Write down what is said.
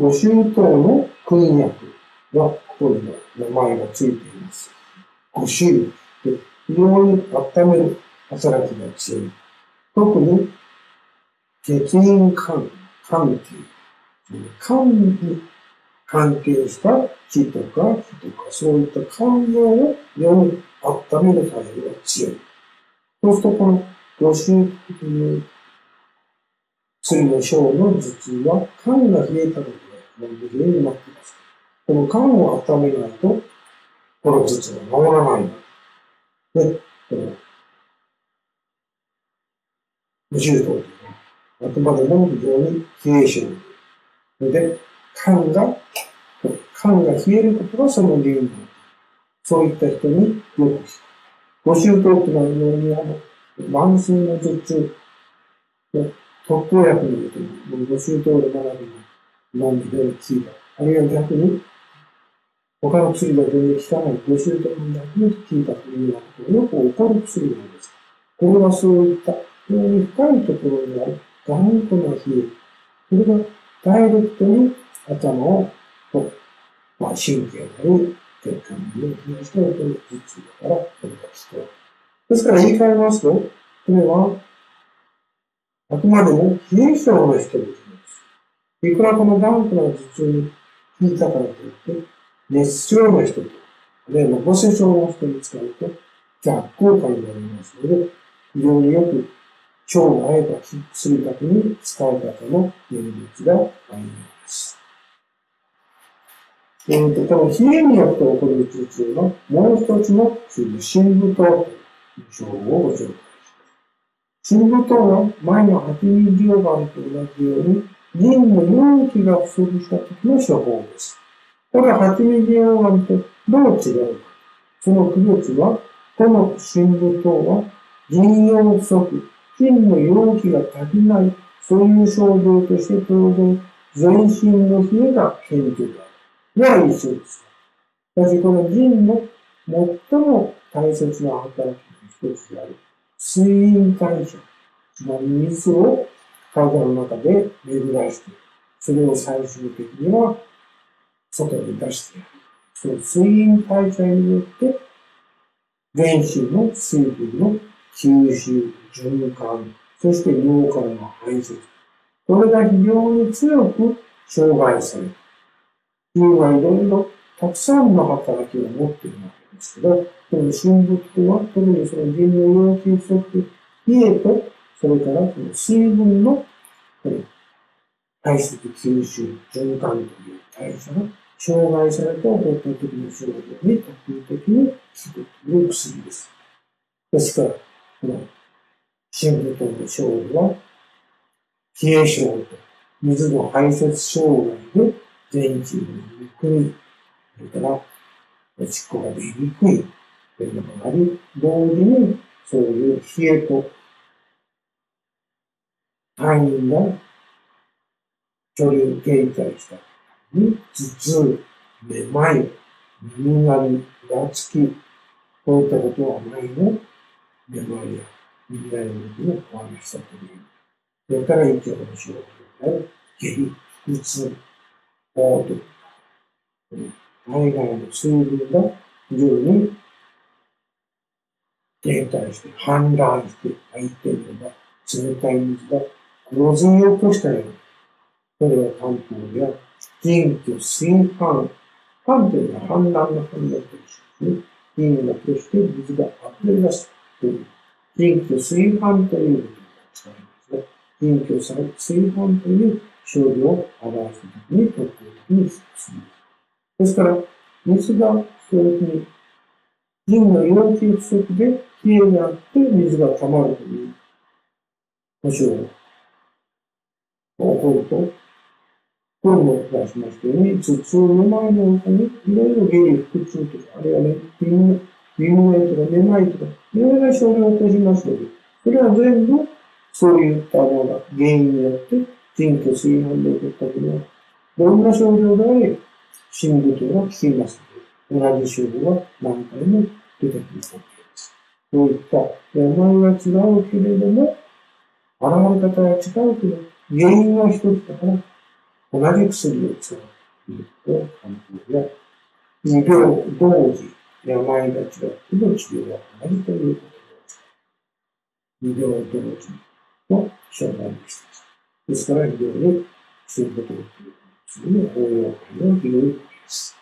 ご周到の訓薬は、ここに名前がついています。ご周で、非常に温める働きが強い。特に、血縁関関係、肝に関係した気とか火とか、そういった肝臓をより温める作用が強い。そうすると、このご周という次の章の頭痛は、肝が冷えたことが問題になっています。この肝を温めないと、この頭痛は治らないで、この、無重というのは、あくまでも非常に冷え症で、で肝が、肝が冷えることがその原因だ。そういった人によく聞く。ご周到というのは非常にあの、慢性の頭痛、特効薬のことに、ご周到で学びの飲んで聞いた。あるいは逆に、他の薬が全然効かない、ご周到にだけ効いたというようなことがよく起こる薬なんです。これはそういった非常に深いところにある頑固な冷え。これがダイレクトに頭を、まあ、神経なり、血管に冷やして起こる頭痛だから、これが必要。ですから言い換えますと、これは、あくまでも冷え性の人々です。いくらこの頑固な頭痛に効いたからといって、熱症の人と、あるいは母性症の人に使うと逆効果になりますので、非常によく腸が合えば薬かけに使い方の念力があります。えーと、この冷えによって起こる頭痛のもう一つの薬、深部糖という症をご紹介します。深部糖は前の8ミリオガンと同じように、銀の容器が不足した時の処方です。これは8ミリオガンとどう違うか。その区別は、この深部糖は銀用不足、金の容器が足りない、そういう症状として当然、全身の冷えが顕著である。は一緒です。しかし、この銀の最も大切な働きの一つである、水飲代謝、つまり水を体の中で巡らして、それを最終的には外に出してやる。その水飲代謝によって、全身の水分の吸収、循環、そして尿からの排泄。これが非常に強く障害される。人はいろいろたくさんの働きを持っているわけですけど、この深部とは、特にその人の要求不足、冷えと、それからこの水分の、これ、排出吸収、循環という代謝が障害された発達的な症状に特異的に効くという薬です。ですから、この深部等の症状は、冷え症と水の排泄障害で全身ににくい、それからおしっこが出にくいというのがあり、同時にそういう冷えと隊員が処理を停滞したに頭痛、めまい、耳鳴り、がつき、こういったことはないの？めまいや耳鳴りの時のお話したという。それから息をの症状で、下痢、腹痛、嘔吐、体外の水分が非常に停滞して、氾濫して、相手のが冷たい水が洪水を起こしたような、それは漢方や人居水氾、氾というのは氾濫の氾濫と一緒ですね。人を起こして水が溢れ出すという人居水氾ということを使いますね。人居水氾という症状を表すときに特徴的にする。ですから、水がそういうふうに、人の陽気不足で冷えがあって水が溜まるという保証が起こると、これも出しましたように、頭痛の前の他に、いろいろ下痢、腹痛とか、あるいはね、耳耳鳴とか、めまいとか、いろいろな症状を起こしますので、それは全部、そういったものが原因によって、人居水飯で起こったというのは、どんな症状であれ、心部等が効きますので、同じ症状が何回も出てくるわけです。こういった病は違うけれども、現れ方は違うけど、原因は一つだから、同じ薬を使っていると、漢方や医療同時、病が違っても治療は同じということを、医療同時の障害の一つ。ですから、非常にそういうことをするの応用感の広いです。